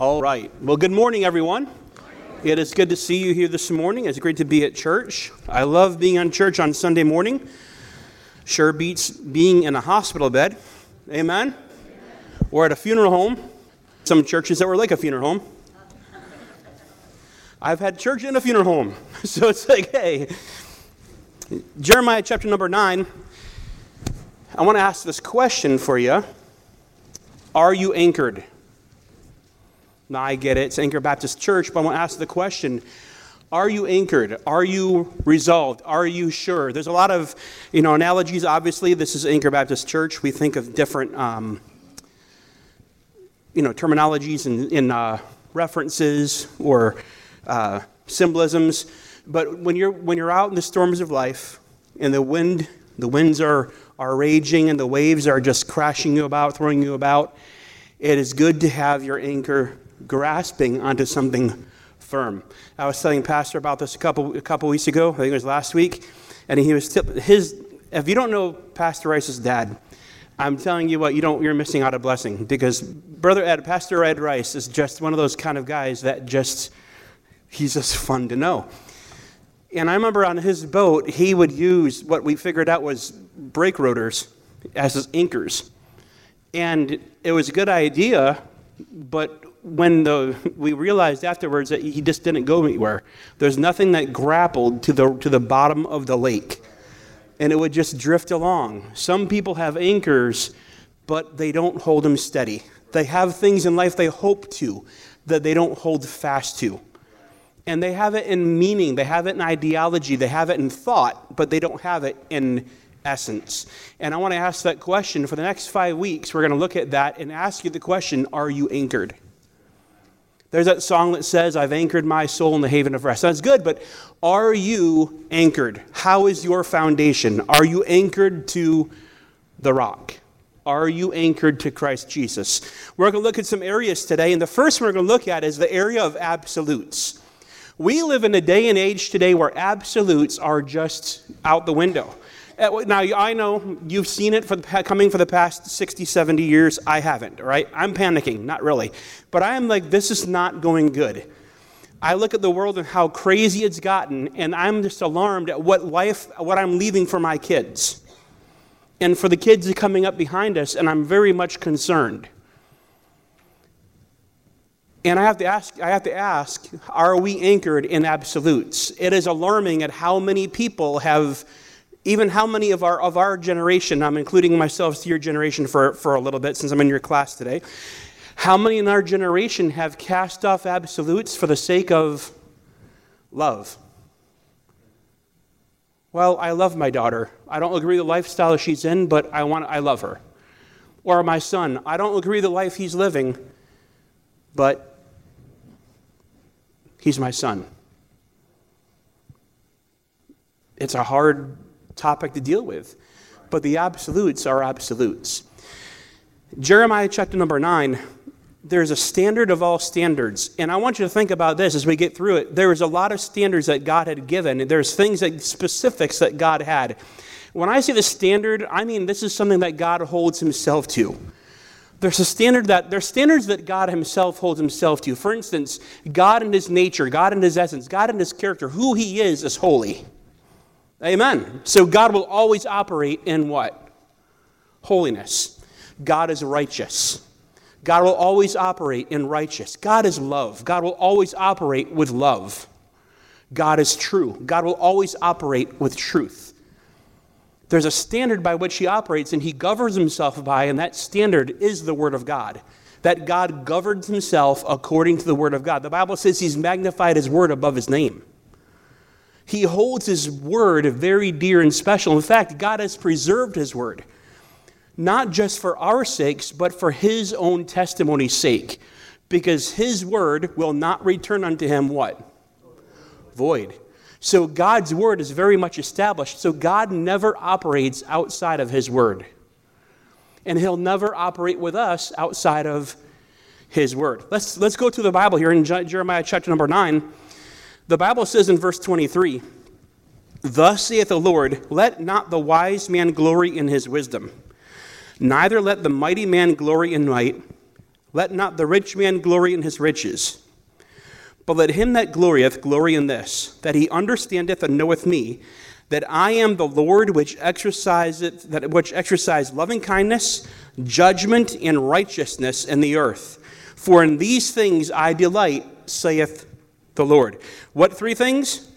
All right. Well, good morning, everyone. It is good to see you here this morning. It's great to be at church. I love being on church on Sunday morning. Sure beats being in a hospital bed. Amen. Or at a funeral home. Some churches that were like a funeral home. I've had church in a funeral home. So it's like, hey, Jeremiah chapter number 9. I want to ask this question for you Are you anchored? Now, I get it. It's Anchor Baptist Church, but I want to ask the question Are you anchored? Are you resolved? Are you sure? There's a lot of you know, analogies, obviously. This is Anchor Baptist Church. We think of different um, you know, terminologies and in, uh, references or uh, symbolisms. But when you're, when you're out in the storms of life and the wind, the winds are, are raging and the waves are just crashing you about, throwing you about, it is good to have your anchor grasping onto something firm. I was telling Pastor about this a couple, a couple weeks ago, I think it was last week, and he was, his, if you don't know Pastor Rice's dad, I'm telling you what, you don't, you're missing out a blessing because Brother Ed, Pastor Ed Rice is just one of those kind of guys that just, he's just fun to know. And I remember on his boat, he would use what we figured out was brake rotors as his anchors. And it was a good idea, but when the, we realized afterwards that he just didn't go anywhere, there's nothing that grappled to the, to the bottom of the lake. And it would just drift along. Some people have anchors, but they don't hold them steady. They have things in life they hope to that they don't hold fast to. And they have it in meaning, they have it in ideology, they have it in thought, but they don't have it in essence. And I want to ask that question for the next five weeks. We're going to look at that and ask you the question Are you anchored? There's that song that says, I've anchored my soul in the haven of rest. That's good, but are you anchored? How is your foundation? Are you anchored to the rock? Are you anchored to Christ Jesus? We're going to look at some areas today, and the first one we're going to look at is the area of absolutes. We live in a day and age today where absolutes are just out the window. Uh, now, I know you've seen it for the, coming for the past 60, 70 years. I haven't, right? I'm panicking, not really. But I am like, this is not going good. I look at the world and how crazy it's gotten, and I'm just alarmed at what life, what I'm leaving for my kids. And for the kids coming up behind us, and I'm very much concerned. And I have to ask, I have to ask, are we anchored in absolutes? It is alarming at how many people have even how many of our, of our generation, I'm including myself to your generation for, for a little bit since I'm in your class today, how many in our generation have cast off absolutes for the sake of love? Well, I love my daughter. I don't agree with the lifestyle she's in, but I, want, I love her. Or my son. I don't agree with the life he's living, but he's my son. It's a hard topic to deal with. But the absolutes are absolutes. Jeremiah chapter number 9, there's a standard of all standards. And I want you to think about this as we get through it. There was a lot of standards that God had given, there's things that specifics that God had. When I say the standard, I mean this is something that God holds himself to. There's a standard that there's standards that God himself holds himself to. For instance, God in his nature, God in his essence, God in his character, who he is is holy. Amen. So God will always operate in what? Holiness. God is righteous. God will always operate in righteous. God is love. God will always operate with love. God is true. God will always operate with truth. There's a standard by which he operates and he governs himself by, and that standard is the Word of God. That God governs himself according to the Word of God. The Bible says he's magnified his Word above his name. He holds His word very dear and special. In fact, God has preserved His word, not just for our sakes, but for His own testimony's sake, because His word will not return unto Him what? Void. So God's word is very much established. So God never operates outside of His word. And He'll never operate with us outside of His word. Let's, let's go to the Bible here in Jeremiah chapter number 9. The Bible says in verse 23 Thus saith the Lord, let not the wise man glory in his wisdom, neither let the mighty man glory in might, Let not the rich man glory in his riches. But let him that glorieth glory in this, that he understandeth and knoweth me, that I am the Lord which exerciseth that which exercise loving kindness, judgment, and righteousness in the earth. For in these things I delight, saith the Lord. What three things?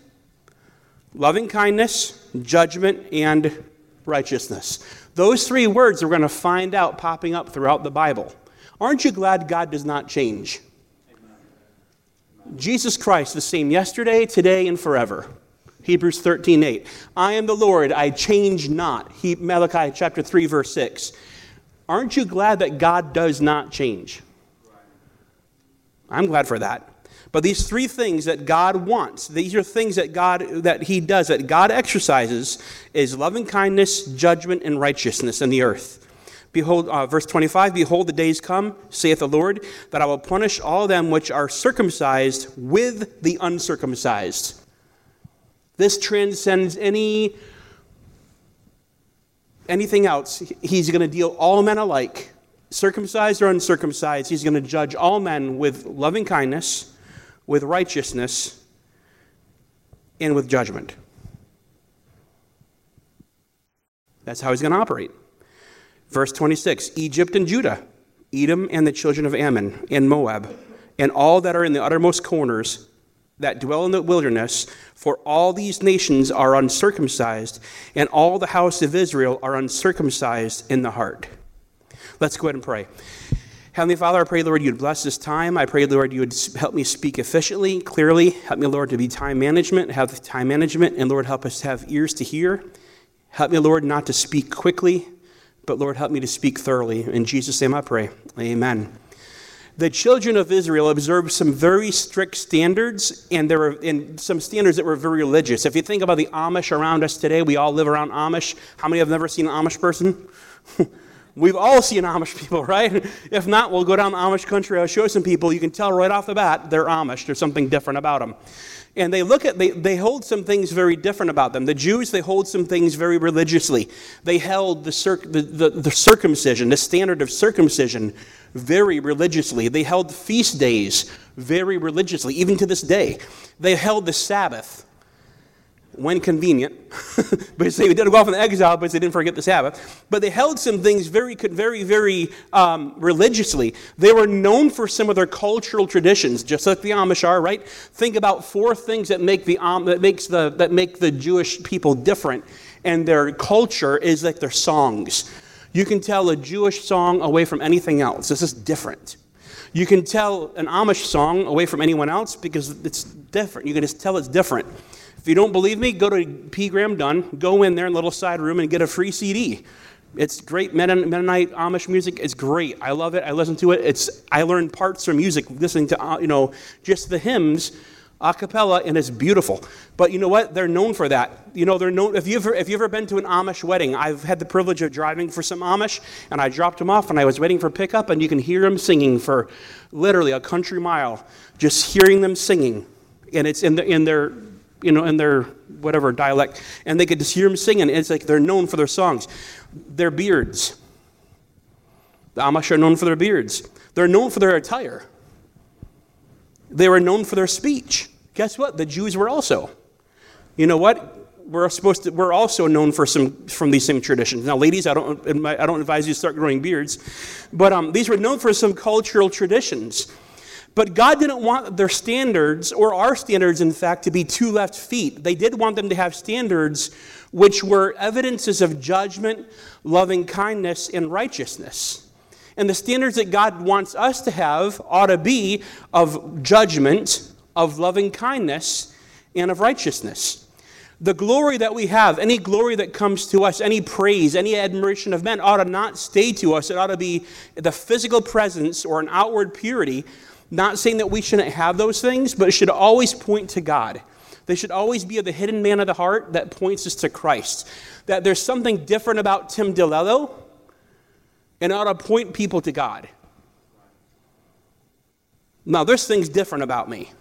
Loving kindness, judgment, and righteousness. Those three words we're going to find out popping up throughout the Bible. Aren't you glad God does not change? Jesus Christ, the same yesterday, today, and forever. Hebrews 13, 8. I am the Lord, I change not. He, Malachi chapter 3, verse 6. Aren't you glad that God does not change? I'm glad for that. But these three things that God wants, these are things that God that He does, that God exercises, is loving kindness, judgment, and righteousness in the earth. Behold, uh, verse 25, Behold, the days come, saith the Lord, that I will punish all them which are circumcised with the uncircumcised. This transcends any anything else. He's going to deal all men alike, circumcised or uncircumcised. He's going to judge all men with loving kindness, with righteousness, and with judgment. That's how he's going to operate. Verse 26 Egypt and Judah, Edom and the children of Ammon, and Moab, and all that are in the uttermost corners that dwell in the wilderness, for all these nations are uncircumcised, and all the house of Israel are uncircumcised in the heart. Let's go ahead and pray. Heavenly Father, I pray, Lord, you'd bless this time. I pray, Lord, you would help me speak efficiently, clearly. Help me, Lord, to be time management, have time management, and Lord, help us to have ears to hear. Help me, Lord, not to speak quickly, but Lord, help me to speak thoroughly. In Jesus' name I pray. Amen. The children of Israel observed some very strict standards, and there were and some standards that were very religious. If you think about the Amish around us today, we all live around Amish. How many have never seen an Amish person? We've all seen Amish people, right? If not, we'll go down the Amish country. I'll show some people. You can tell right off the bat they're Amish. There's something different about them. And they look at, they, they hold some things very different about them. The Jews, they hold some things very religiously. They held the, circ, the, the, the circumcision, the standard of circumcision, very religiously. They held feast days very religiously, even to this day. They held the Sabbath when convenient, but they didn't go off in exile, but they didn't forget the Sabbath. But they held some things very, very, very um, religiously. They were known for some of their cultural traditions, just like the Amish are, right? Think about four things that make the um, that makes the that make the Jewish people different, and their culture is like their songs. You can tell a Jewish song away from anything else. This is different. You can tell an Amish song away from anyone else because it's different. You can just tell it's different. If you don't believe me, go to P. Graham Dunn, go in there in little side room and get a free CD. It's great Mennonite Amish music. It's great. I love it. I listen to it. It's I learned parts from music listening to uh, you know just the hymns a cappella and it's beautiful. But you know what? They're known for that. You know, they're known if you've if you ever been to an Amish wedding, I've had the privilege of driving for some Amish and I dropped them off and I was waiting for pickup and you can hear them singing for literally a country mile, just hearing them singing. And it's in the in their you know, in their whatever dialect, and they could just hear them singing. It's like they're known for their songs. Their beards. The Amish are known for their beards. They're known for their attire. They were known for their speech. Guess what? The Jews were also. You know what? We're supposed to. We're also known for some from these same traditions. Now, ladies, I don't. I don't advise you to start growing beards, but um, these were known for some cultural traditions. But God didn't want their standards, or our standards, in fact, to be two left feet. They did want them to have standards which were evidences of judgment, loving kindness, and righteousness. And the standards that God wants us to have ought to be of judgment, of loving kindness, and of righteousness. The glory that we have, any glory that comes to us, any praise, any admiration of men, ought to not stay to us. It ought to be the physical presence or an outward purity not saying that we shouldn't have those things, but it should always point to God. They should always be the hidden man of the heart that points us to Christ. That there's something different about Tim DeLello, and ought to point people to God. Now, there's things different about me.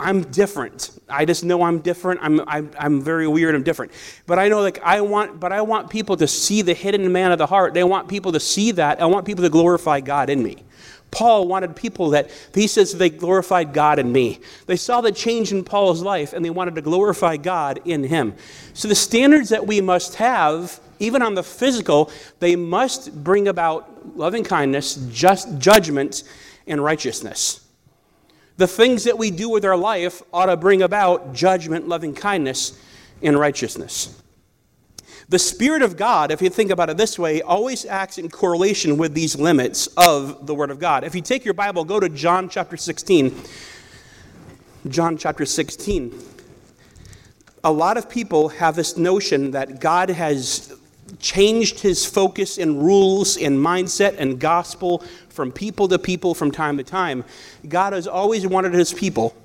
I'm different. I just know I'm different. I'm, I'm, I'm very weird. I'm different. But I know, like, I want, but I want people to see the hidden man of the heart. They want people to see that. I want people to glorify God in me. Paul wanted people that, he says they glorified God in me. They saw the change in Paul's life and they wanted to glorify God in him. So the standards that we must have, even on the physical, they must bring about loving kindness, just judgment, and righteousness. The things that we do with our life ought to bring about judgment, loving kindness, and righteousness. The Spirit of God, if you think about it this way, always acts in correlation with these limits of the Word of God. If you take your Bible, go to John chapter 16. John chapter 16. A lot of people have this notion that God has changed his focus and rules and mindset and gospel from people to people from time to time. God has always wanted his people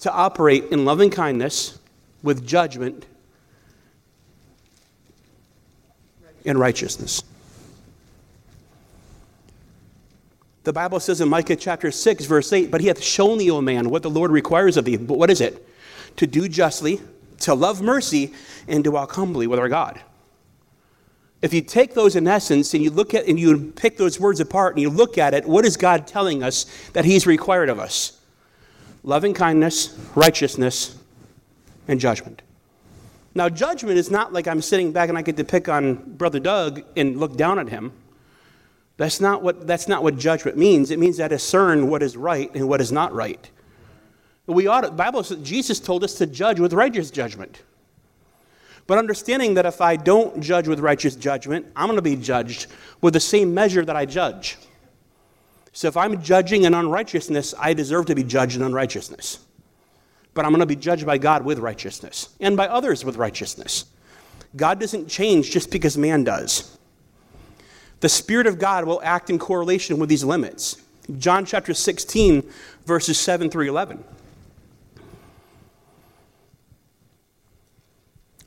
to operate in loving kindness with judgment and righteousness. The Bible says in Micah chapter 6, verse 8, But he hath shown thee, O man, what the Lord requires of thee. But what is it? To do justly, to love mercy, and to walk humbly with our God. If you take those in essence and you look at and you pick those words apart and you look at it, what is God telling us that He's required of us? Loving kindness, righteousness, and judgment. Now, judgment is not like I'm sitting back and I get to pick on Brother Doug and look down at him. That's not what, that's not what judgment means. It means I discern what is right and what is not right. We ought to, Bible says Jesus told us to judge with righteous judgment. But understanding that if I don't judge with righteous judgment, I'm going to be judged with the same measure that I judge. So if I'm judging in unrighteousness, I deserve to be judged in unrighteousness but I'm going to be judged by God with righteousness and by others with righteousness. God doesn't change just because man does. The Spirit of God will act in correlation with these limits. John chapter 16, verses 7 through 11.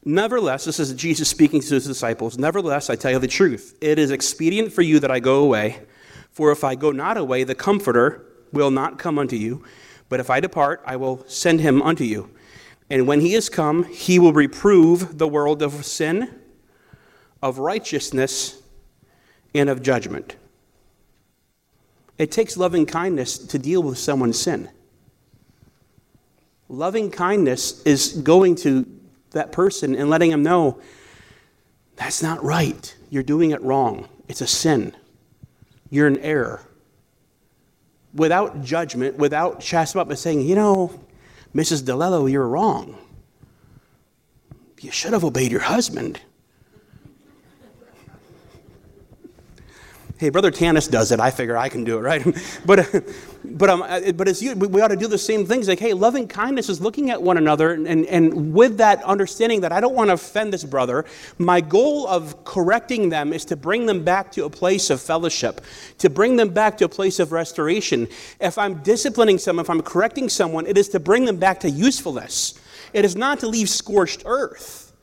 Nevertheless, this is Jesus speaking to his disciples. Nevertheless, I tell you the truth. It is expedient for you that I go away. For if I go not away, the Comforter will not come unto you. But if I depart, I will send him unto you. And when he is come, he will reprove the world of sin, of righteousness, and of judgment. It takes loving kindness to deal with someone's sin. Loving kindness is going to that person and letting them know that's not right. You're doing it wrong. It's a sin. You're in error without judgment, without chastising up and saying, you know, Mrs. DeLello, you're wrong. You should have obeyed your husband. Hey, Brother Tanis does it. I figure I can do it, right? but, but, um, but it's, we ought to do the same things. Like, hey, loving kindness is looking at one another, and, and, and with that understanding that I don't want to offend this brother, my goal of correcting them is to bring them back to a place of fellowship, to bring them back to a place of restoration. If I'm disciplining someone, if I'm correcting someone, it is to bring them back to usefulness. It is not to leave scorched earth.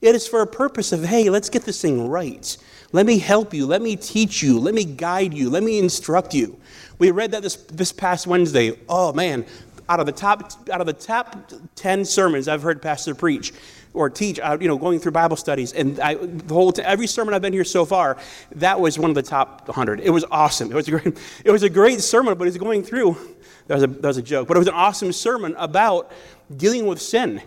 It is for a purpose of, hey, let's get this thing right. Let me help you. Let me teach you. Let me guide you. Let me instruct you. We read that this, this past Wednesday. Oh, man. Out of the top, out of the top 10 sermons I've heard Pastor preach or teach, uh, you know, going through Bible studies, and I, the whole t- every sermon I've been here so far, that was one of the top 100. It was awesome. It was a great, it was a great sermon, but it's going through. That was, a, that was a joke, but it was an awesome sermon about dealing with sin.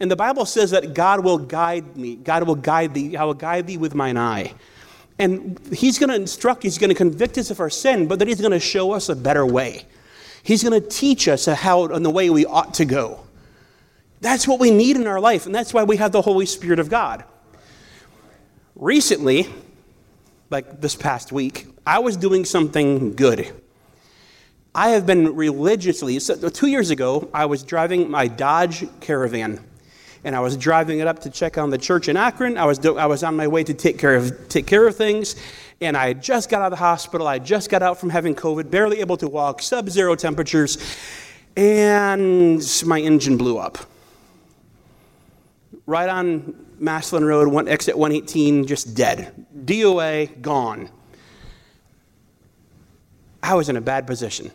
And the Bible says that God will guide me. God will guide thee. I will guide thee with mine eye. And he's going to instruct, he's going to convict us of our sin, but then he's going to show us a better way. He's going to teach us how and the way we ought to go. That's what we need in our life, and that's why we have the Holy Spirit of God. Recently, like this past week, I was doing something good. I have been religiously, so two years ago, I was driving my Dodge Caravan and I was driving it up to check on the church in Akron. I was, I was on my way to take care, of, take care of things, and I just got out of the hospital. I just got out from having COVID, barely able to walk, sub zero temperatures, and my engine blew up. Right on Massillon Road, one, exit 118, just dead. DOA, gone. I was in a bad position.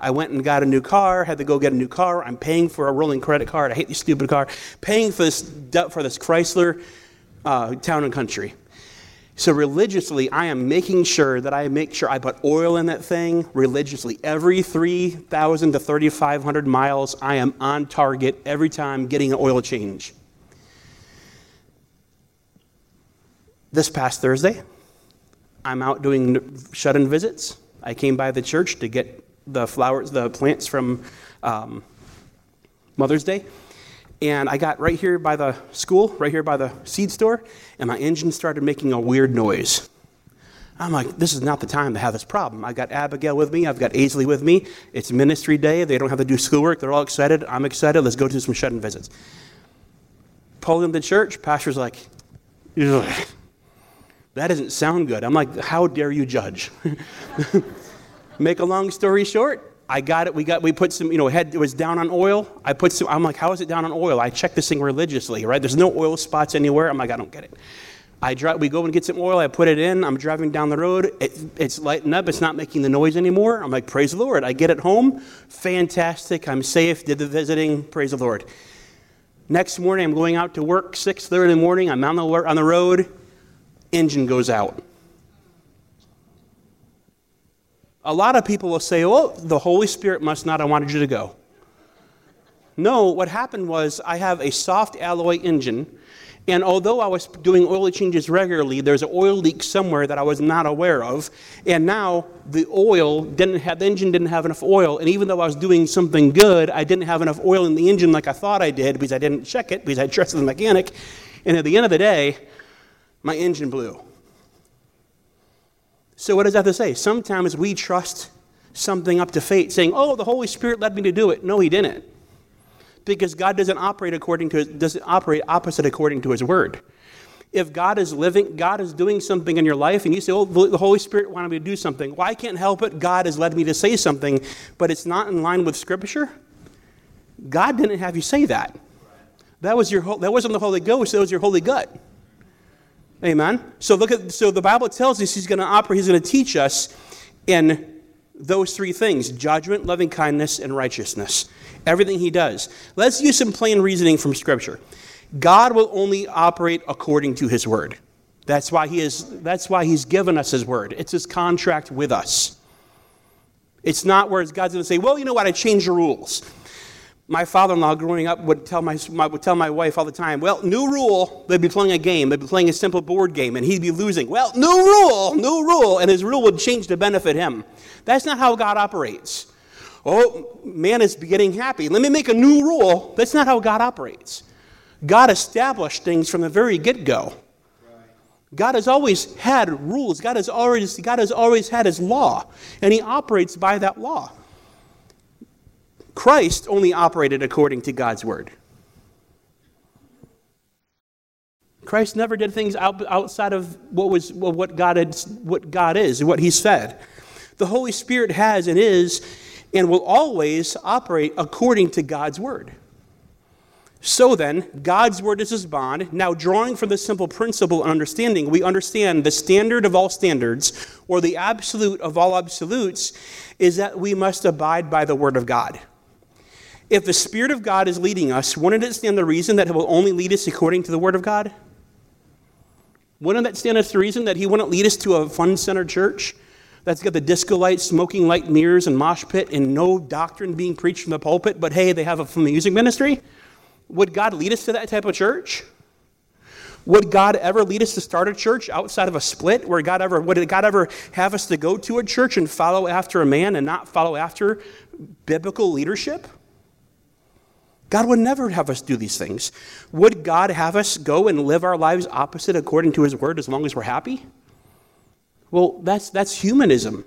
I went and got a new car, had to go get a new car. I'm paying for a rolling credit card. I hate this stupid car. Paying for this, for this Chrysler uh, town and country. So religiously, I am making sure that I make sure I put oil in that thing religiously. Every 3,000 to 3,500 miles, I am on target every time getting an oil change. This past Thursday, I'm out doing shut in visits. I came by the church to get the flowers, the plants from um, Mother's Day. And I got right here by the school, right here by the seed store, and my engine started making a weird noise. I'm like, this is not the time to have this problem. I got Abigail with me, I've got Aisley with me. It's ministry day, they don't have to do schoolwork, they're all excited. I'm excited, let's go do some shut in visits. Pull them to church, pastor's like, that doesn't sound good. I'm like, how dare you judge? Make a long story short, I got it. We got we put some, you know, it was down on oil. I put some I'm like, how is it down on oil? I check this thing religiously, right? There's no oil spots anywhere. I'm like, I don't get it. I drive, we go and get some oil. I put it in. I'm driving down the road. It, it's lighting up. It's not making the noise anymore. I'm like, praise the Lord. I get it home. Fantastic. I'm safe. Did the visiting. Praise the Lord. Next morning, I'm going out to work. 6:30 in the morning. I'm on the on the road. Engine goes out. A lot of people will say, oh, the Holy Spirit must not have wanted you to go. No, what happened was I have a soft alloy engine, and although I was doing oil changes regularly, there's an oil leak somewhere that I was not aware of, and now the oil didn't have, the engine didn't have enough oil, and even though I was doing something good, I didn't have enough oil in the engine like I thought I did because I didn't check it, because I trusted the mechanic, and at the end of the day, my engine blew. So, what does that have to say? Sometimes we trust something up to fate, saying, Oh, the Holy Spirit led me to do it. No, He didn't. Because God doesn't operate according to doesn't operate opposite according to His word. If God is living, God is doing something in your life, and you say, Oh, the Holy Spirit wanted me to do something. Well, I can't help it. God has led me to say something, but it's not in line with Scripture. God didn't have you say that. That was your that wasn't the Holy Ghost, that was your holy gut. Amen. So look at so the Bible tells us he's going to operate, he's going to teach us in those three things judgment, loving kindness, and righteousness. Everything he does. Let's use some plain reasoning from Scripture. God will only operate according to his word. That's why he is that's why he's given us his word. It's his contract with us. It's not where God's going to say, well, you know what, I changed the rules my father-in-law growing up would tell my, would tell my wife all the time, well, new rule, they'd be playing a game, they'd be playing a simple board game, and he'd be losing. Well, new rule, new rule, and his rule would change to benefit him. That's not how God operates. Oh, man is getting happy. Let me make a new rule. That's not how God operates. God established things from the very get-go. God has always had rules. God has always, God has always had his law, and he operates by that law. Christ only operated according to God's word. Christ never did things outside of what was what God had, what God is, what He said. The Holy Spirit has and is and will always operate according to God's word. So then, God's word is his bond. Now, drawing from this simple principle and understanding, we understand the standard of all standards, or the absolute of all absolutes, is that we must abide by the word of God. If the Spirit of God is leading us, wouldn't it stand the reason that He will only lead us according to the Word of God? Wouldn't that stand as the reason that He wouldn't lead us to a fun centered church that's got the disco lights, smoking light mirrors, and mosh pit, and no doctrine being preached from the pulpit, but hey, they have a fun music ministry? Would God lead us to that type of church? Would God ever lead us to start a church outside of a split? Where God ever would God ever have us to go to a church and follow after a man and not follow after biblical leadership? God would never have us do these things. Would God have us go and live our lives opposite according to His word as long as we're happy? Well, that's, that's humanism.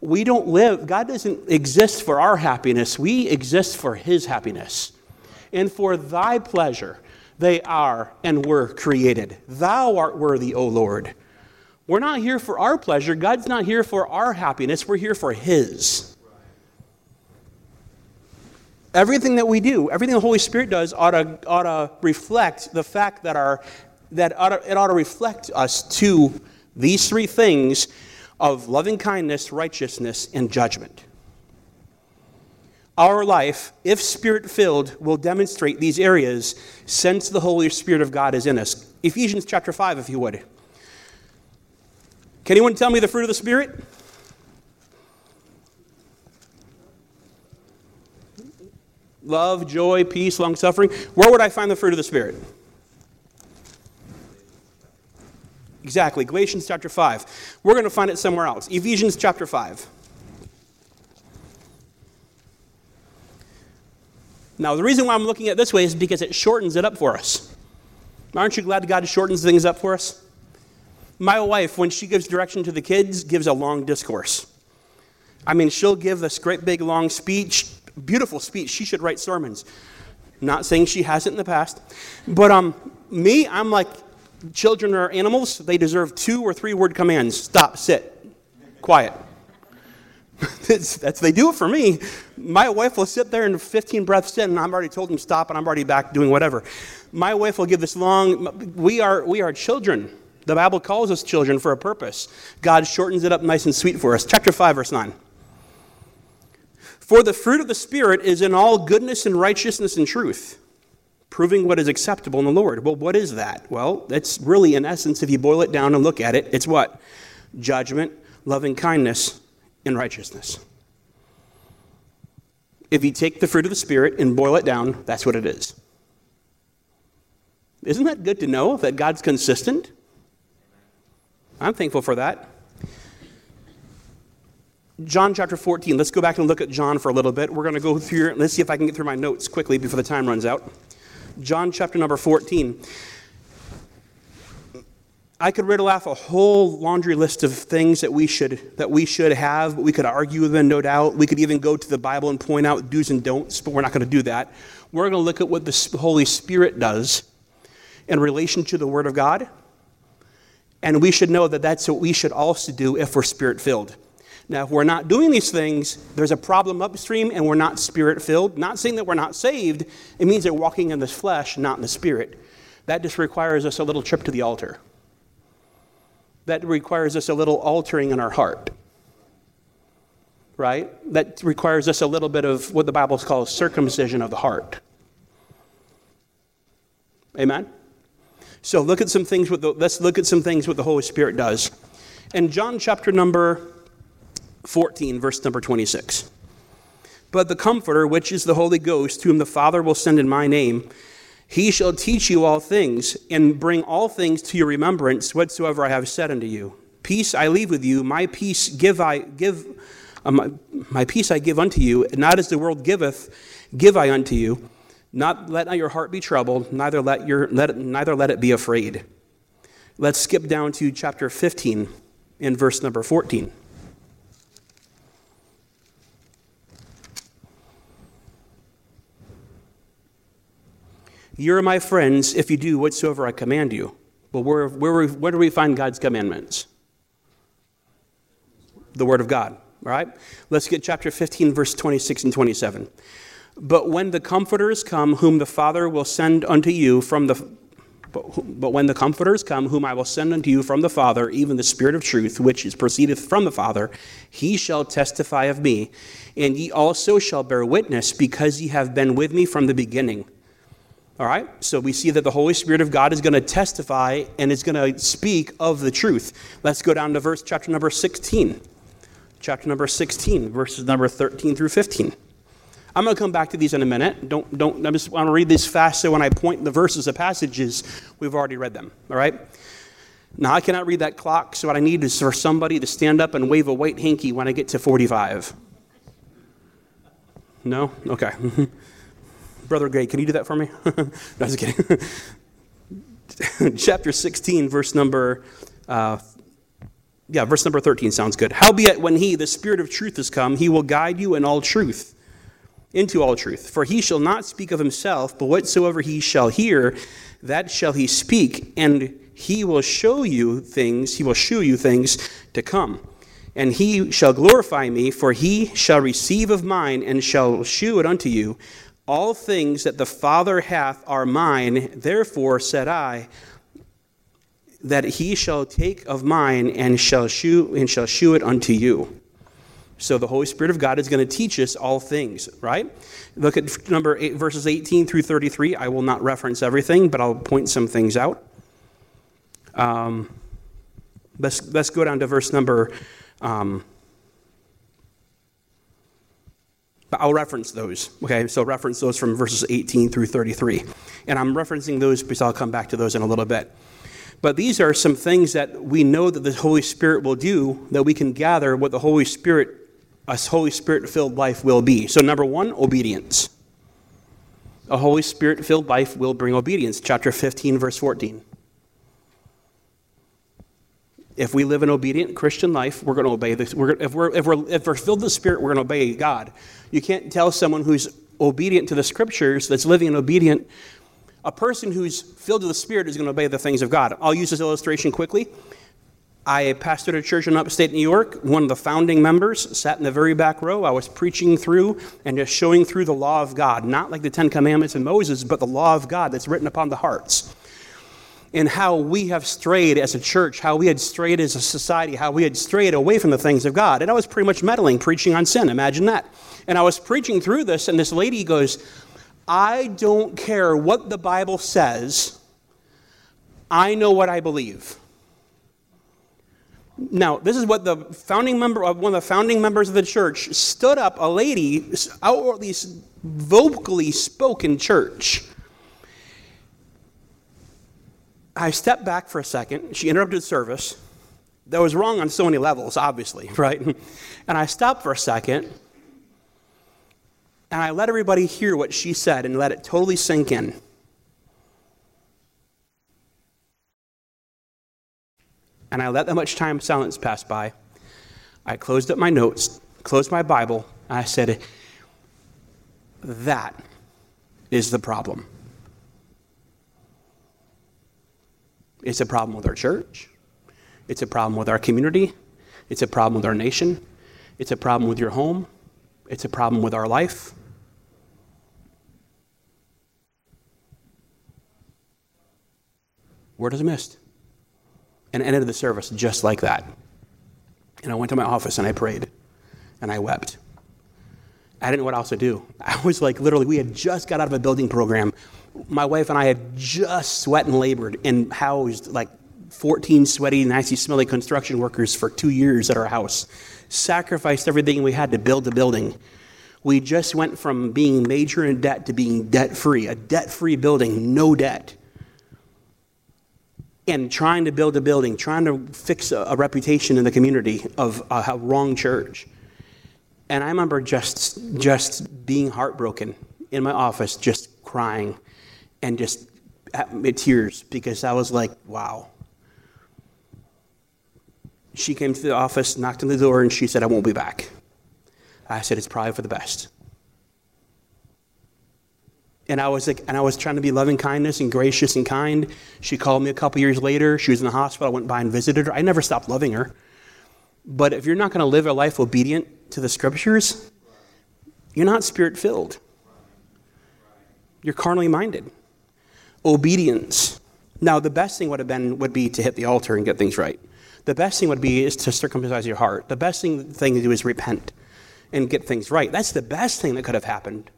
We don't live, God doesn't exist for our happiness, we exist for His happiness. And for thy pleasure, they are and were created. Thou art worthy, O Lord. We're not here for our pleasure. God's not here for our happiness. We're here for His. Everything that we do, everything the Holy Spirit does ought to, ought to reflect the fact that, our, that ought to, it ought to reflect us to these three things of loving kindness, righteousness, and judgment. our life, if spirit filled, will demonstrate these areas since the Holy Spirit of God is in us. Ephesians chapter 5, if you would. Can anyone tell me the fruit of the Spirit? Love, joy, peace, long suffering. Where would I find the fruit of the Spirit? Exactly, Galatians chapter 5. We're going to find it somewhere else. Ephesians chapter 5. Now, the reason why I'm looking at it this way is because it shortens it up for us. Aren't you glad God shortens things up for us? My wife, when she gives direction to the kids, gives a long discourse. I mean, she'll give this great big long speech, beautiful speech. She should write sermons. Not saying she hasn't in the past. But um, me, I'm like, children are animals. They deserve two or three word commands stop, sit, quiet. that's, that's, they do it for me. My wife will sit there and 15 breaths in, and I'm already told them stop, and I'm already back doing whatever. My wife will give this long. We are we are children. The Bible calls us children for a purpose. God shortens it up nice and sweet for us. Chapter 5, verse 9. For the fruit of the Spirit is in all goodness and righteousness and truth, proving what is acceptable in the Lord. Well, what is that? Well, it's really, in essence, if you boil it down and look at it, it's what? Judgment, loving kindness, and righteousness. If you take the fruit of the Spirit and boil it down, that's what it is. Isn't that good to know that God's consistent? I'm thankful for that. John chapter 14. Let's go back and look at John for a little bit. We're going to go through, let's see if I can get through my notes quickly before the time runs out. John chapter number 14. I could riddle off a whole laundry list of things that we should that we should have. We could argue them, no doubt. We could even go to the Bible and point out do's and don'ts, but we're not going to do that. We're going to look at what the Holy Spirit does in relation to the Word of God, and we should know that that's what we should also do if we're Spirit filled. Now, if we're not doing these things, there's a problem upstream, and we're not Spirit filled. Not saying that we're not saved. It means that we're walking in the flesh, not in the Spirit. That just requires us a little trip to the altar that requires us a little altering in our heart. Right? That requires us a little bit of what the Bible calls circumcision of the heart. Amen? So look at some things with the, let's look at some things what the Holy Spirit does. In John chapter number 14, verse number 26. But the Comforter, which is the Holy Ghost, whom the Father will send in my name, he shall teach you all things, and bring all things to your remembrance whatsoever I have said unto you. Peace I leave with you, my peace give I give uh, my, peace I give unto you, not as the world giveth, give I unto you. Not let not your heart be troubled, neither let your let it, neither let it be afraid. Let's skip down to chapter 15 in verse number 14. You're my friends if you do whatsoever I command you. Well, where, where, where do we find God's commandments? The Word of God, all right? Let's get chapter 15, verse 26 and 27. But when the Comforters come, whom the Father will send unto you from the but when the Comforters come, whom I will send unto you from the Father, even the Spirit of truth, which is proceedeth from the Father, he shall testify of me. And ye also shall bear witness, because ye have been with me from the beginning. All right? So we see that the Holy Spirit of God is going to testify and is going to speak of the truth. Let's go down to verse chapter number 16. Chapter number 16, verses number 13 through 15. I'm going to come back to these in a minute. Don't, don't, I just want to read these fast so when I point the verses of passages, we've already read them. All right? Now, I cannot read that clock, so what I need is for somebody to stand up and wave a white hanky when I get to 45. No? Okay. Brother Gray, can you do that for me? no, I was kidding. Chapter 16, verse number, uh, yeah, verse number 13 sounds good. Howbeit, when he, the Spirit of truth, is come, he will guide you in all truth, into all truth. For he shall not speak of himself, but whatsoever he shall hear, that shall he speak, and he will show you things, he will shew you things to come. And he shall glorify me, for he shall receive of mine, and shall shew it unto you. All things that the Father hath are mine, therefore said I, that he shall take of mine and shall shew and shall shew it unto you. So the Holy Spirit of God is going to teach us all things, right? Look at number eight, verses 18 through 33. I will not reference everything, but I'll point some things out. Um, let's, let's go down to verse number. Um, I'll reference those. Okay, so reference those from verses 18 through 33. And I'm referencing those because I'll come back to those in a little bit. But these are some things that we know that the Holy Spirit will do that we can gather what the Holy Spirit, a Holy Spirit filled life will be. So, number one, obedience. A Holy Spirit filled life will bring obedience. Chapter 15, verse 14. If we live an obedient Christian life, we're going to obey this. We're, if, we're, if, we're, if we're filled with the Spirit, we're going to obey God. You can't tell someone who's obedient to the Scriptures, that's living an obedient, a person who's filled with the Spirit is going to obey the things of God. I'll use this illustration quickly. I pastored a church in upstate New York. One of the founding members sat in the very back row. I was preaching through and just showing through the law of God, not like the Ten Commandments and Moses, but the law of God that's written upon the hearts in how we have strayed as a church, how we had strayed as a society, how we had strayed away from the things of God. And I was pretty much meddling, preaching on sin. Imagine that. And I was preaching through this, and this lady goes, I don't care what the Bible says, I know what I believe. Now, this is what the founding member of one of the founding members of the church stood up, a lady outwardly vocally spoke in church I stepped back for a second. She interrupted service. That was wrong on so many levels, obviously, right? And I stopped for a second and I let everybody hear what she said and let it totally sink in. And I let that much time silence pass by. I closed up my notes, closed my Bible, and I said, That is the problem. It's a problem with our church. It's a problem with our community. It's a problem with our nation. It's a problem with your home. It's a problem with our life. Word is missed. And ended the service just like that. And I went to my office and I prayed and I wept. I didn't know what else to do. I was like, literally, we had just got out of a building program my wife and I had just sweat and labored and housed like 14 sweaty, nasty, smelly construction workers for two years at our house. Sacrificed everything we had to build the building. We just went from being major in debt to being debt free, a debt free building, no debt. And trying to build a building, trying to fix a, a reputation in the community of a, a wrong church. And I remember just, just being heartbroken in my office, just crying and just uh, tears because I was like, wow. She came to the office, knocked on the door, and she said, I won't be back. I said, it's probably for the best. And I was like, and I was trying to be loving kindness and gracious and kind. She called me a couple years later. She was in the hospital. I went by and visited her. I never stopped loving her. But if you're not going to live a life obedient to the scriptures, you're not spirit filled. You're carnally minded obedience. Now, the best thing would have been would be to hit the altar and get things right. The best thing would be is to circumcise your heart. The best thing, thing to do is repent and get things right. That's the best thing that could have happened.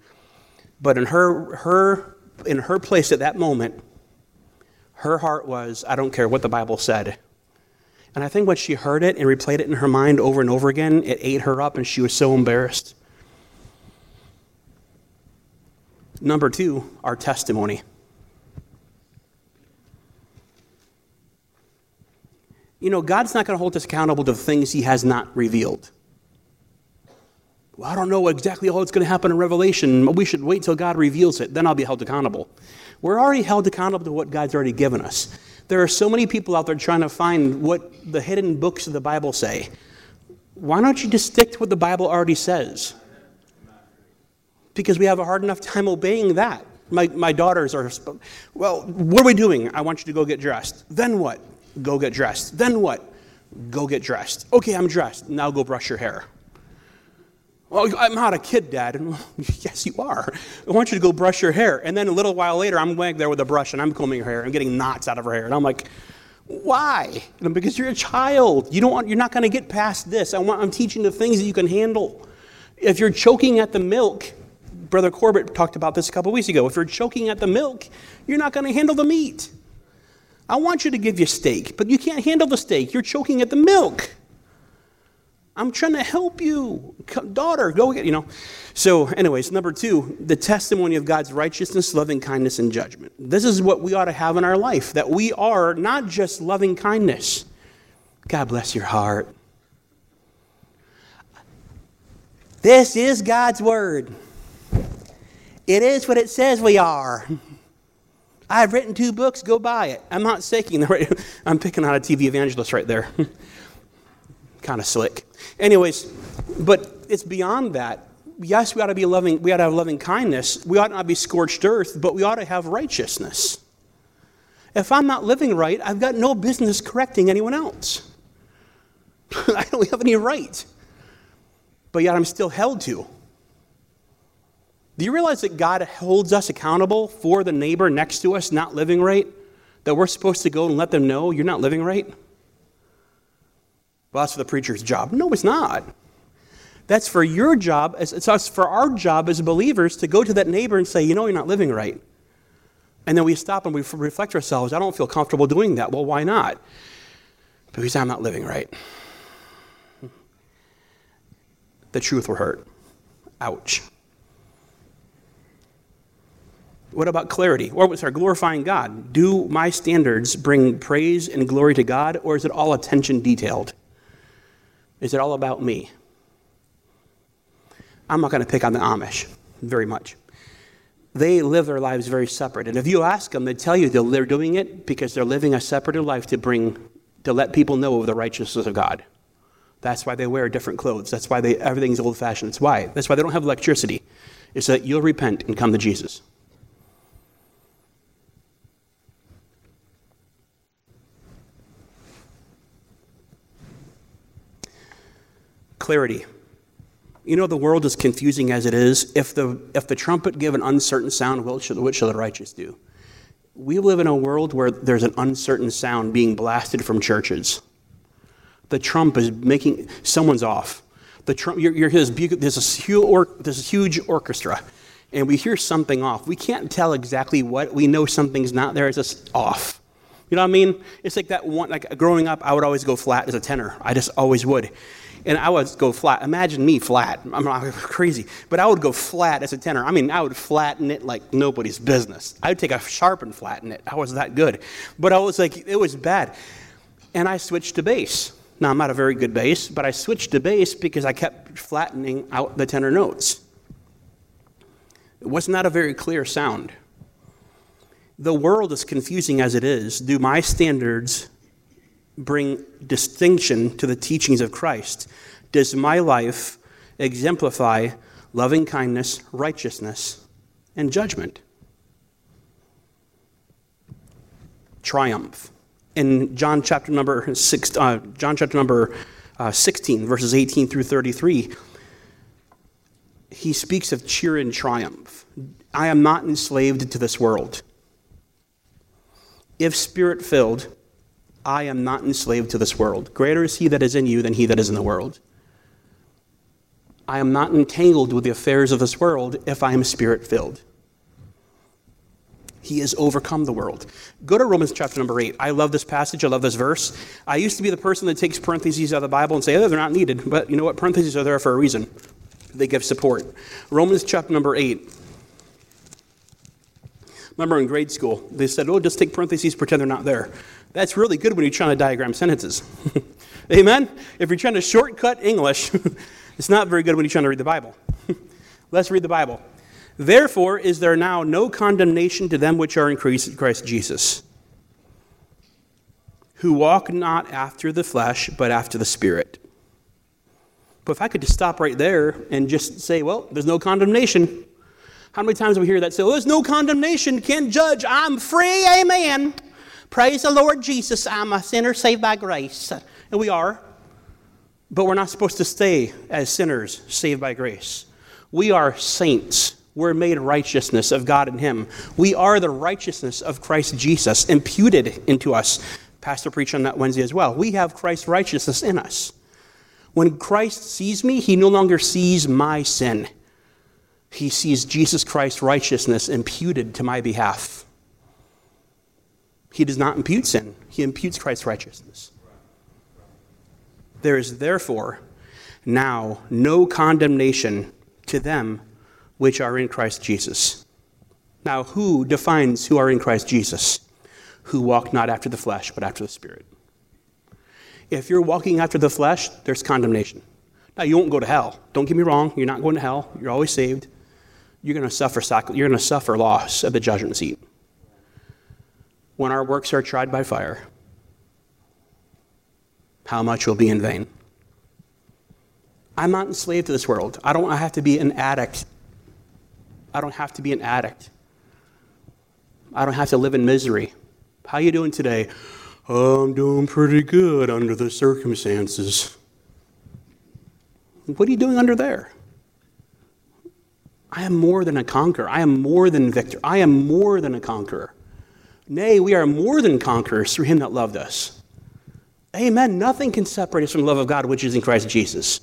But in her, her, in her place at that moment, her heart was, I don't care what the Bible said. And I think when she heard it and replayed it in her mind over and over again, it ate her up and she was so embarrassed. Number two, our testimony. You know, God's not going to hold us accountable to things He has not revealed. Well, I don't know exactly how it's going to happen in Revelation. But we should wait till God reveals it, then I'll be held accountable. We're already held accountable to what God's already given us. There are so many people out there trying to find what the hidden books of the Bible say. Why don't you just stick to what the Bible already says? Because we have a hard enough time obeying that. My, my daughters are, well, what are we doing? I want you to go get dressed. Then what? Go get dressed. Then what? Go get dressed. Okay, I'm dressed. Now go brush your hair. Well, I'm not a kid, Dad. yes, you are. I want you to go brush your hair. And then a little while later, I'm laying there with a brush and I'm combing her hair. I'm getting knots out of her hair. And I'm like, Why? Because you're a child. You don't want, you're not going to get past this. I want, I'm teaching the things that you can handle. If you're choking at the milk, Brother Corbett talked about this a couple weeks ago. If you're choking at the milk, you're not going to handle the meat. I want you to give you steak, but you can't handle the steak. You're choking at the milk. I'm trying to help you. Daughter, go get, you know. So, anyways, number two, the testimony of God's righteousness, loving kindness, and judgment. This is what we ought to have in our life that we are not just loving kindness. God bless your heart. This is God's word. It is what it says we are. I've written two books, go buy it. I'm not right. I'm picking out a TV evangelist right there. kind of slick. Anyways, but it's beyond that. Yes, we ought to be loving, we ought to have loving kindness. We ought not be scorched earth, but we ought to have righteousness. If I'm not living right, I've got no business correcting anyone else. I don't have any right. But yet I'm still held to. Do you realize that God holds us accountable for the neighbor next to us not living right? That we're supposed to go and let them know you're not living right? Well, that's for the preacher's job. No, it's not. That's for your job. It's us for our job as believers to go to that neighbor and say, you know, you're not living right. And then we stop and we reflect ourselves. I don't feel comfortable doing that. Well, why not? Because I'm not living right. The truth will hurt. Ouch. What about clarity? Or our glorifying God? Do my standards bring praise and glory to God, or is it all attention detailed? Is it all about me? I'm not going to pick on the Amish very much. They live their lives very separate. And if you ask them, they tell you they're doing it because they're living a separate life to bring, to let people know of the righteousness of God. That's why they wear different clothes. That's why they, everything's old fashioned. That's why. That's why they don't have electricity. It's that you'll repent and come to Jesus. Clarity. You know, the world is confusing as it is. If the, if the trumpet give an uncertain sound, what shall, what shall the righteous do? We live in a world where there's an uncertain sound being blasted from churches. The trump is making, someone's off. The trump, you're, you're his, there's, a huge or, there's a huge orchestra, and we hear something off. We can't tell exactly what. We know something's not there, it's just off. You know what I mean? It's like that one, like growing up, I would always go flat as a tenor. I just always would and I would go flat. Imagine me flat. I'm crazy, but I would go flat as a tenor. I mean, I would flatten it like nobody's business. I would take a sharp and flatten it. I was that good, but I was like, it was bad, and I switched to bass. Now I'm not a very good bass, but I switched to bass because I kept flattening out the tenor notes. It was not a very clear sound. The world is confusing as it is. Do my standards bring distinction to the teachings of Christ? Does my life exemplify loving kindness, righteousness, and judgment? Triumph. In John chapter number six, uh, John chapter number uh, 16, verses 18 through 33, he speaks of cheer and triumph. I am not enslaved to this world. If spirit filled, I am not enslaved to this world. Greater is he that is in you than he that is in the world. I am not entangled with the affairs of this world if I am spirit filled. He has overcome the world. Go to Romans chapter number 8. I love this passage. I love this verse. I used to be the person that takes parentheses out of the Bible and say, oh, they're not needed. But you know what? Parentheses are there for a reason. They give support. Romans chapter number 8. Remember in grade school, they said, oh, just take parentheses, pretend they're not there. That's really good when you're trying to diagram sentences. Amen? If you're trying to shortcut English, it's not very good when you're trying to read the Bible. Let's read the Bible. Therefore, is there now no condemnation to them which are in Christ Jesus, who walk not after the flesh, but after the Spirit? But if I could just stop right there and just say, well, there's no condemnation. How many times do we hear that say, there's no condemnation, can't judge, I'm free, amen. Praise the Lord Jesus, I'm a sinner saved by grace. And we are. But we're not supposed to stay as sinners saved by grace. We are saints. We're made righteousness of God in Him. We are the righteousness of Christ Jesus imputed into us Pastor preached on that Wednesday as well. We have Christ's righteousness in us. When Christ sees me, he no longer sees my sin. He sees Jesus Christ's righteousness imputed to my behalf. He does not impute sin, he imputes Christ's righteousness. There is therefore now no condemnation to them which are in Christ Jesus. Now, who defines who are in Christ Jesus? Who walk not after the flesh, but after the Spirit. If you're walking after the flesh, there's condemnation. Now, you won't go to hell. Don't get me wrong. You're not going to hell. You're always saved. You're going to suffer, you're going to suffer loss of the judgment seat. When our works are tried by fire, how much will be in vain? I'm not enslaved to this world. I don't have to be an addict. I don't have to be an addict. I don't have to live in misery. How you doing today? Oh, I'm doing pretty good under the circumstances. What are you doing under there? I am more than a conqueror. I am more than victor. I am more than a conqueror. Nay, we are more than conquerors through him that loved us. Amen. Nothing can separate us from the love of God, which is in Christ Jesus.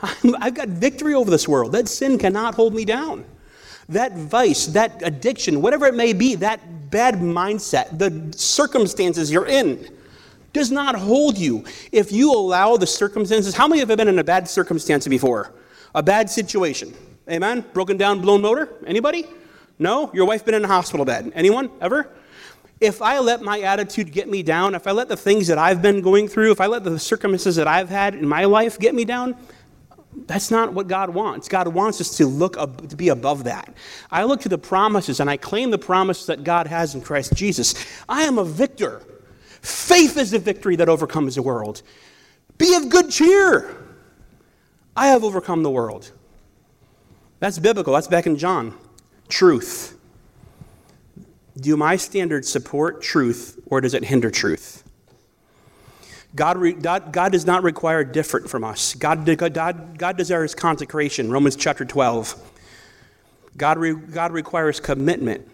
I've got victory over this world. That sin cannot hold me down. That vice, that addiction, whatever it may be, that bad mindset, the circumstances you're in, does not hold you. If you allow the circumstances, how many have been in a bad circumstance before? A bad situation. Amen? Broken down, blown motor? Anybody? No? Your wife been in a hospital bed? Anyone? Ever? If I let my attitude get me down, if I let the things that I've been going through, if I let the circumstances that I've had in my life get me down, that's not what God wants. God wants us to look to be above that. I look to the promises and I claim the promise that God has in Christ Jesus. I am a victor. Faith is the victory that overcomes the world. Be of good cheer. I have overcome the world. That's biblical. That's back in John. Truth. Do my standards support truth or does it hinder truth? God, God, God, does not require different from us. God, God, God desires consecration, Romans chapter 12. God, re, God requires commitment.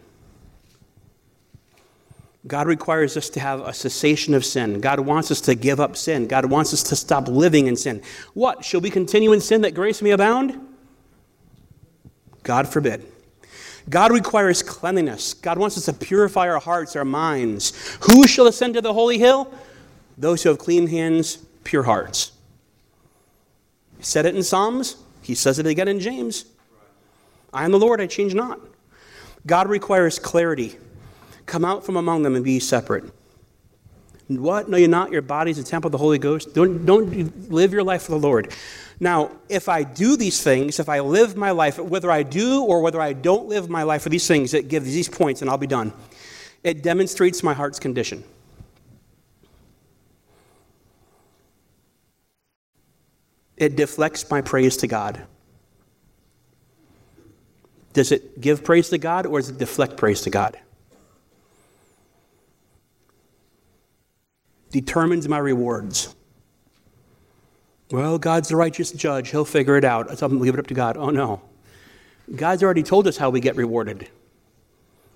God requires us to have a cessation of sin. God wants us to give up sin. God wants us to stop living in sin. What? Shall we continue in sin that grace may abound? God forbid. God requires cleanliness. God wants us to purify our hearts, our minds. Who shall ascend to the holy hill? Those who have clean hands, pure hearts. He said it in Psalms. He says it again in James. I am the Lord, I change not. God requires clarity. Come out from among them and be separate. What? No, you're not. Your body's a temple of the Holy Ghost. Don't, don't live your life for the Lord. Now, if I do these things, if I live my life, whether I do or whether I don't live my life for these things, it gives these points and I'll be done. It demonstrates my heart's condition. It deflects my praise to God. Does it give praise to God or does it deflect praise to God? Determines my rewards. Well, God's the righteous judge. He'll figure it out. I'm leave it up to God. Oh, no. God's already told us how we get rewarded.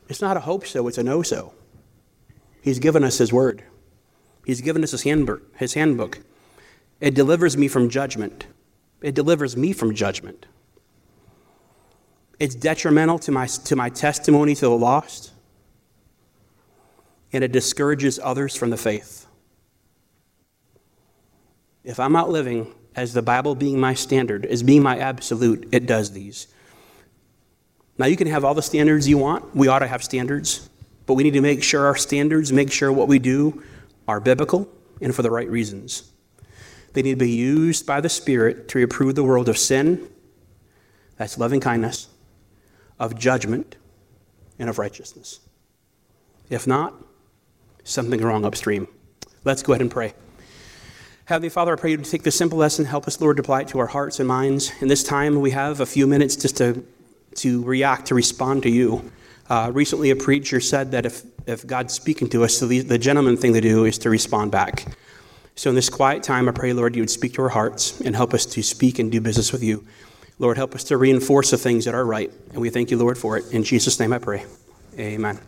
It's not a hope so, it's a no so. He's given us His word, He's given us His handbook. His handbook. It delivers me from judgment. It delivers me from judgment. It's detrimental to my, to my testimony to the lost, and it discourages others from the faith. If I'm not living as the Bible being my standard, as being my absolute, it does these. Now, you can have all the standards you want. We ought to have standards, but we need to make sure our standards, make sure what we do are biblical and for the right reasons. They need to be used by the Spirit to reprove the world of sin, that's loving kindness, of judgment, and of righteousness. If not, something wrong upstream. Let's go ahead and pray. Heavenly Father, I pray you to take this simple lesson, help us, Lord, to apply it to our hearts and minds. In this time, we have a few minutes just to, to react, to respond to you. Uh, recently, a preacher said that if, if God's speaking to us, the, the gentleman thing to do is to respond back. So, in this quiet time, I pray, Lord, you would speak to our hearts and help us to speak and do business with you. Lord, help us to reinforce the things that are right. And we thank you, Lord, for it. In Jesus' name I pray. Amen.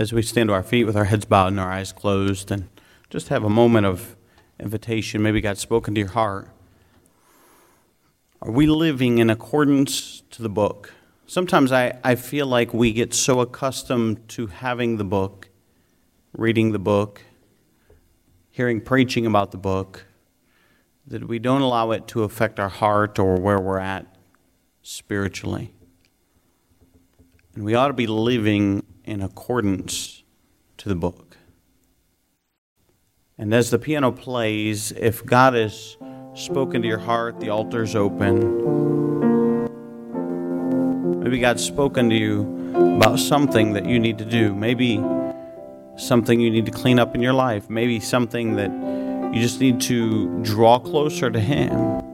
As we stand to our feet with our heads bowed and our eyes closed and just have a moment of invitation. Maybe God's spoken to your heart. Are we living in accordance to the book? Sometimes I, I feel like we get so accustomed to having the book, reading the book, hearing preaching about the book, that we don't allow it to affect our heart or where we're at spiritually. And we ought to be living in accordance to the book. And as the piano plays, if God has spoken to your heart, the altar's open. Maybe God's spoken to you about something that you need to do. Maybe something you need to clean up in your life. Maybe something that you just need to draw closer to Him.